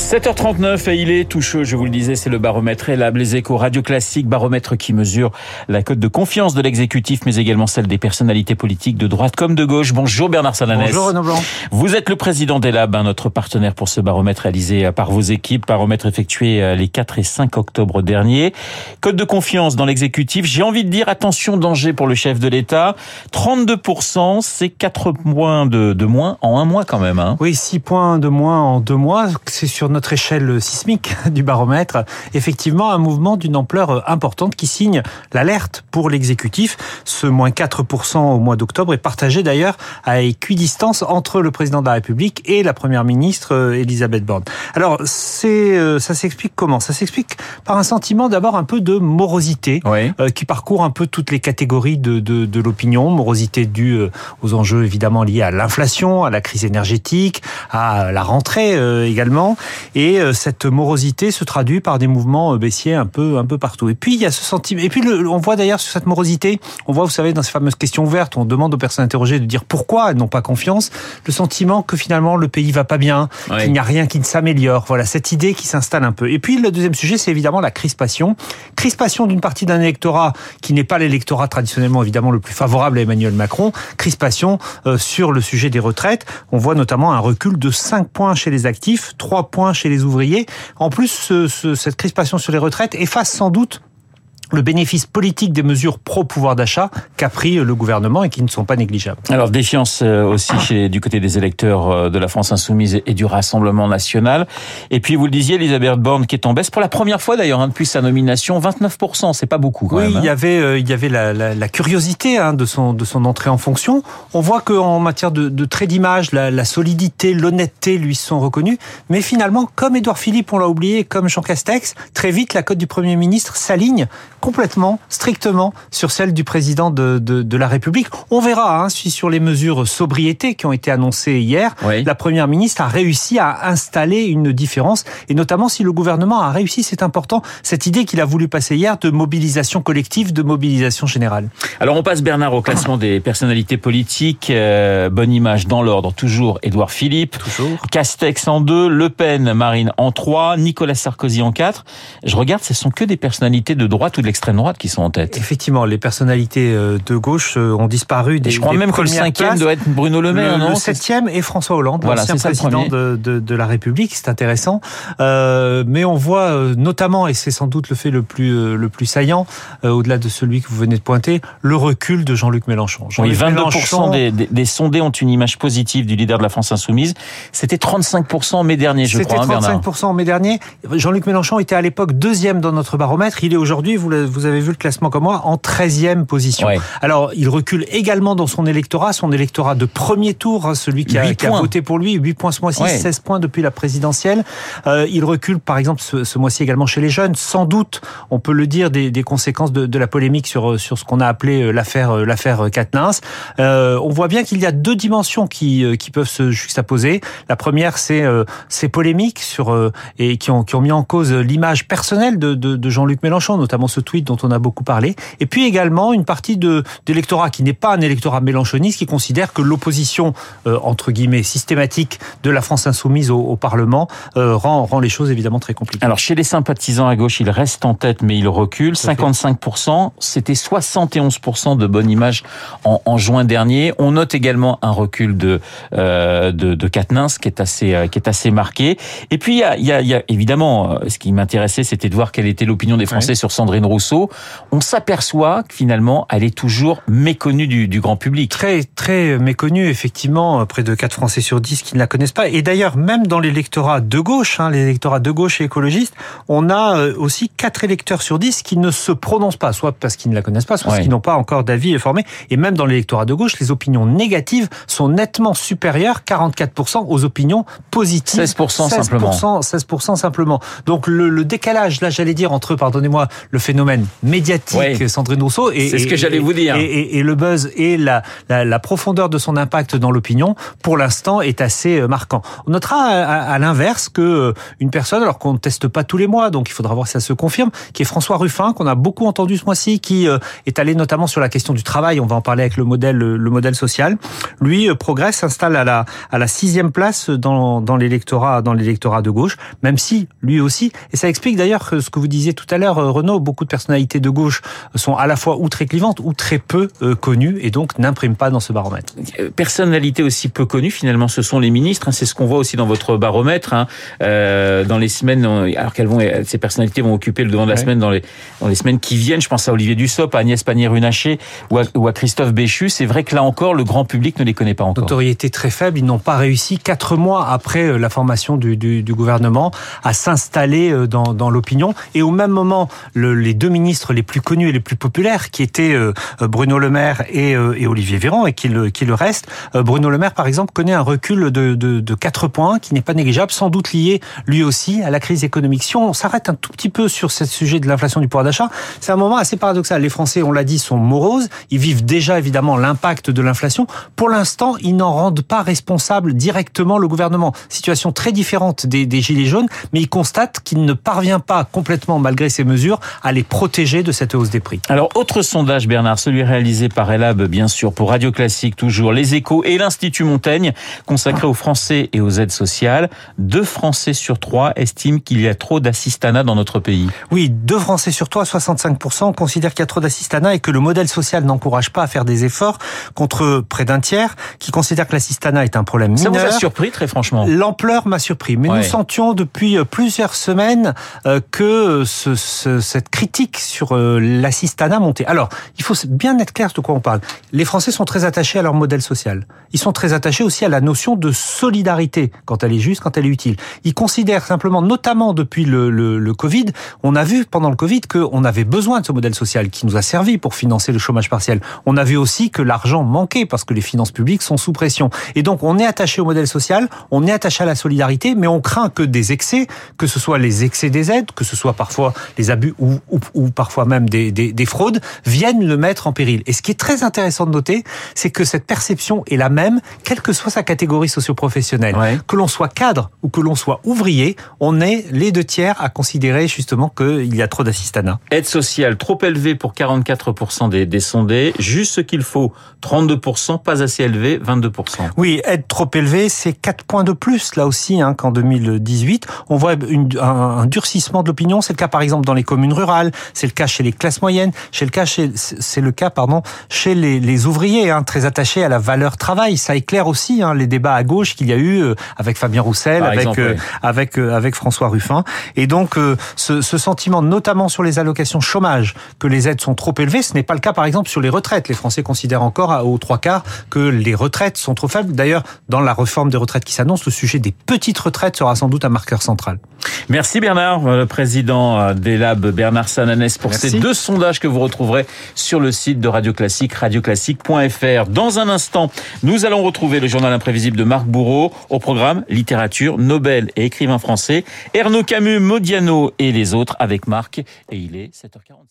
7h39 et il est tout chaud, je vous le disais, c'est le baromètre et la les échos radio classique, baromètre qui mesure la cote de confiance de l'exécutif, mais également celle des personnalités politiques de droite comme de gauche. Bonjour Bernard Salanès. Bonjour Renaud Blanc. Vous êtes le président d'Elab, hein, notre partenaire pour ce baromètre réalisé par vos équipes, baromètre effectué euh, les 4 et 5 octobre dernier. Cote de confiance dans l'exécutif, j'ai envie de dire attention danger pour le chef de l'État. 32%, c'est 4 points de, de, moins en un mois quand même. Hein. Oui, 6 points de moins en deux mois, c'est sur notre échelle sismique du baromètre, effectivement un mouvement d'une ampleur importante qui signe l'alerte pour l'exécutif. Ce moins 4% au mois d'octobre est partagé d'ailleurs à équidistance entre le président de la République et la première ministre euh, Elisabeth Borne. Alors c'est euh, ça s'explique comment? Ça s'explique par un sentiment d'abord un peu de morosité oui. euh, qui parcourt un peu toutes les catégories de, de, de l'opinion. Morosité due aux enjeux évidemment liés à l'inflation, à la crise énergétique, à la rentrée euh, également. Et euh, cette morosité se traduit par des mouvements euh, baissiers un peu, un peu partout. Et puis il y a ce sentiment. Et puis le, on voit d'ailleurs sur cette morosité, on voit, vous savez, dans ces fameuses questions ouvertes, on demande aux personnes interrogées de dire pourquoi elles n'ont pas confiance. Le sentiment que finalement le pays va pas bien, Ouais. qu'il n'y a rien qui ne s'améliore. Voilà cette idée qui s'installe un peu. Et puis le deuxième sujet, c'est évidemment la crispation. Crispation d'une partie d'un électorat qui n'est pas l'électorat traditionnellement évidemment le plus favorable à Emmanuel Macron. Crispation euh, sur le sujet des retraites. On voit notamment un recul de 5 points chez les actifs, 3 points chez les ouvriers. En plus, ce- ce- cette crispation sur les retraites efface sans doute le bénéfice politique des mesures pro-pouvoir d'achat qu'a pris le gouvernement et qui ne sont pas négligeables. Alors défiance euh, aussi chez, du côté des électeurs euh, de la France insoumise et du Rassemblement national. Et puis vous le disiez, Elisabeth Borne qui est en baisse pour la première fois d'ailleurs hein, depuis sa nomination, 29%, c'est pas beaucoup quand Oui, même. hein. il y avait, euh, il y avait la, la, la curiosité hein, de son de son entrée en fonction. On voit qu'en matière de, de traits d'image, la, la solidité, l'honnêteté lui sont reconnus. Mais finalement, comme Édouard Philippe, on l'a oublié, comme Jean Castex, très vite la cote du Premier ministre s'aligne complètement, strictement sur celle du président de, de, de la République. On verra hein, si sur les mesures sobriété qui ont été annoncées hier, Oui. la Première ministre a réussi à installer une différence, et notamment si le gouvernement a réussi, c'est important, cette idée qu'il a voulu passer hier de mobilisation collective, de mobilisation générale. Alors on passe Bernard au classement des personnalités politiques. Euh, bonne image dans l'ordre, toujours Édouard Philippe. Toujours. Castex en deux, Le Pen, Marine en trois, Nicolas Sarkozy en quatre. Je regarde, ce sont que des personnalités de droite ou de l'extrême droite qui sont en tête. Effectivement, les personnalités euh, de gauche euh, ont disparu des je crois des même que le cinquième doit être Bruno Le Maire, le, non le septième est François Hollande, Voilà, l'ancien le président de, de, de la République. C'est intéressant, euh, mais on voit notamment, et c'est sans doute le fait le plus le plus saillant, euh, au-delà de celui que vous venez de pointer, le recul de Jean-Luc Mélenchon. Oui, Jean-Luc 22% Mélenchon- des, des, des sondés ont une image positive du leader de la France insoumise. C'était 35% en mai dernier, je C'était crois, hein, Bernard. 35% en mai dernier. Jean-Luc Mélenchon était à l'époque deuxième dans notre baromètre. Il est aujourd'hui, vous, l'avez- vous avez vu le classement comme moi, en 13e position. Ouais. Alors, il recule également dans son électorat, son électorat de premier tour, hein, celui qui a, qui voté pour lui, 8 points ce mois-ci, Ouais. 16 points depuis la présidentielle. Euh, il recule, par exemple, ce, ce mois-ci également chez les jeunes. Sans doute, on peut le dire, des, des conséquences de, de la polémique sur, sur ce qu'on a appelé euh, l'affaire euh, l'affaire Katnins. Euh, on voit bien qu'il y a deux dimensions qui, euh, qui peuvent se juxtaposer. La première, c'est euh, ces polémiques sur euh, et qui ont, qui ont mis en cause l'image personnelle de, de, de Jean-Luc Mélenchon, notamment ce tweet dont on a beaucoup parlé. Et puis également une partie de d'électorat qui n'est pas un électorat mélenchoniste, qui considère que l'opposition euh, entre guillemets systématique de la France insoumise au, au Parlement euh, rend, rend les choses évidemment très compliquées. Alors chez les sympathisants à gauche, il reste en tête, mais il recule. Tout à fait. 55%, c'était 71% de bonne image en, en juin dernier. On note également un recul de euh, de, de Quatennens qui est assez euh, qui est assez marqué. Et puis il y a, il y a, il y a évidemment, ce qui m'intéressait, c'était de voir quelle était l'opinion des Français sur Sandrine Rousseau. On s'aperçoit que finalement, elle est toujours méconnue du, du grand public. Très très méconnue effectivement, près de 4 Français sur 10 qui ne la connaissent pas. Et d'ailleurs même dans l'électorat de gauche, hein, l'électorat de gauche et écologiste, on a euh, aussi 4 électeurs sur 10 qui ne se prononcent pas, soit parce qu'ils ne la connaissent pas, soit parce qu'ils n'ont pas encore d'avis formé. Et même dans l'électorat de gauche, les opinions négatives sont nettement supérieures, 44% aux opinions positives. 16% simplement. 16%, 16% simplement. Donc le, le décalage, là j'allais dire, entre, pardonnez-moi, le phénomène phénomène médiatique, Ouais. Sandrine Rousseau. Et, C'est ce que j'allais vous dire. Et, et- et le buzz et la, la, la profondeur de son impact dans l'opinion, pour l'instant, est assez euh, marquant. On notera à, à- à l'inverse que euh, une personne, alors qu'on ne teste pas tous les mois, donc il faudra voir si ça se confirme, qui est François Ruffin, qu'on a beaucoup entendu ce mois-ci, qui euh, est allé notamment sur la question du travail. On va en parler avec le modèle, le modèle social. Lui euh, progresse, s'installe à la à la sixième place dans, dans l'électorat dans l'électorat de gauche, même si lui aussi, et ça explique d'ailleurs ce que vous disiez tout à l'heure, euh, Renaud, beaucoup de personnalités de gauche sont à la fois ou très clivantes ou très peu euh, connues et donc n'impriment pas dans ce baromètre. Euh, Personnalités aussi peu connues, finalement, ce sont les ministres. hein. C'est ce qu'on voit aussi dans votre baromètre. hein. Euh, dans les semaines, alors qu'elles vont, ces personnalités vont occuper le devant de la Ouais. semaine dans les dans les semaines qui viennent. Je pense à Olivier Dussopt, à Agnès Pannier-Runacher ou ou à Christophe Béchu. C'est vrai que là encore, le grand public ne les connaît pas encore. Notoriété très faible, ils n'ont pas réussi quatre mois après la formation du, du, du gouvernement à s'installer dans, dans l'opinion. Et au même moment, le- les deux ministres les plus connus et les plus populaires, qui étaient euh, Bruno Le Maire et, euh, et Olivier Véran, et qui le, qui le euh, Bruno Le Maire, par exemple, connaît un recul de, de, de 4 points qui n'est pas négligeable, sans doute lié lui aussi à la crise économique. Si on s'arrête un tout petit peu sur ce sujet de l'inflation du pouvoir d'achat, c'est un moment assez paradoxal. Les Français, on l'a dit, sont moroses. Ils vivent déjà évidemment l'impact de l'inflation. Pour l'instant, ils n'en rendent pas responsable directement le gouvernement. Situation très différente des, des Gilets jaunes, mais ils constatent qu'il ne parvient pas complètement, malgré ces mesures, à les protéger de cette hausse des prix. Alors, autre sondage, Bernard, celui réalisé par Elab, bien sûr, pour Radio Classique, toujours, Les Échos et l'Institut Montaigne, consacré aux Français et aux aides sociales. Deux Français sur trois estiment qu'il y a trop d'assistanat dans notre pays. Oui, deux Français sur toi, 65%, considèrent qu'il y a trop d'assistanat et que le modèle social n'encourage pas à faire des efforts contre près d'un tiers qui considère que l'assistanat est un problème Ça mineur. vous a surpris, très franchement? L'ampleur m'a surpris, mais Ouais. nous sentions depuis euh, plusieurs semaines euh, que ce- ce- cette critique sur euh, l'assistanat montait. Alors, il faut bien être clair de quoi on parle. Les Français sont très attachés à leur modèle social. Ils sont très attachés aussi à la notion de solidarité, quand elle est juste, quand elle est utile. Ils considèrent simplement, notamment depuis le, le, le Covid, on a vu pendant le Covid qu'on avait besoin de ce modèle social qui nous a servi pour financer le chômage partiel. On a vu aussi que l'argent manquait parce que les finances publiques sont sous pression. Et donc, on est attaché au modèle social, on est attaché à la solidarité, mais on craint que des excès, que ce soit les excès des aides, que ce soit parfois les abus ou, ou, ou parfois même des, des, des fraudes, viennent le mettre en péril. Et ce qui est très intéressant de noter, c'est que cette perception est la même, quelle que soit sa catégorie socioprofessionnelle. Ouais. Que l'on soit cadre ou que l'on soit ouvrier, on est les deux tiers à considérer justement qu'il y a trop d'assistanat. Aide sociale trop élevée pour 44% des, des sondés, juste ce qu'il faut, 32%, pas assez élevé, 22%. Oui, aide trop élevée, c'est 4 points de plus là aussi hein, qu'en 2018. On voit une- un, un durcissement de l'opinion. C'est le cas par exemple dans les communes rurales, c'est le cas chez les classes moyennes, chez le cas chez, c'est le cas pardon chez les, les ouvriers hein, très attachés à la valeur travail. Ça éclaire aussi hein, les débats à gauche qu'il y a eu euh, avec Fabien Roussel, Par avec exemple, euh, ouais. avec euh, avec François Ruffin. Et donc euh, ce, ce sentiment, notamment sur les allocations chômage, que les aides sont trop élevées, ce n'est pas le cas par exemple sur les retraites. Les Français considèrent encore aux trois quarts que les retraites sont trop faibles. D'ailleurs, dans la réforme des retraites qui s'annonce, le sujet des petites retraites sera sans doute un marqueur central. Merci Bernard, le président euh, des labs Bernard Pour Merci. ces deux sondages que vous retrouverez sur le site de Radio Classique, radioclassique.fr. Dans un instant, nous allons retrouver le journal imprévisible de Marc Bourreau au programme littérature, Nobel et écrivain français, Ernaud Camus, Modiano et les autres avec Marc et il est 7h47.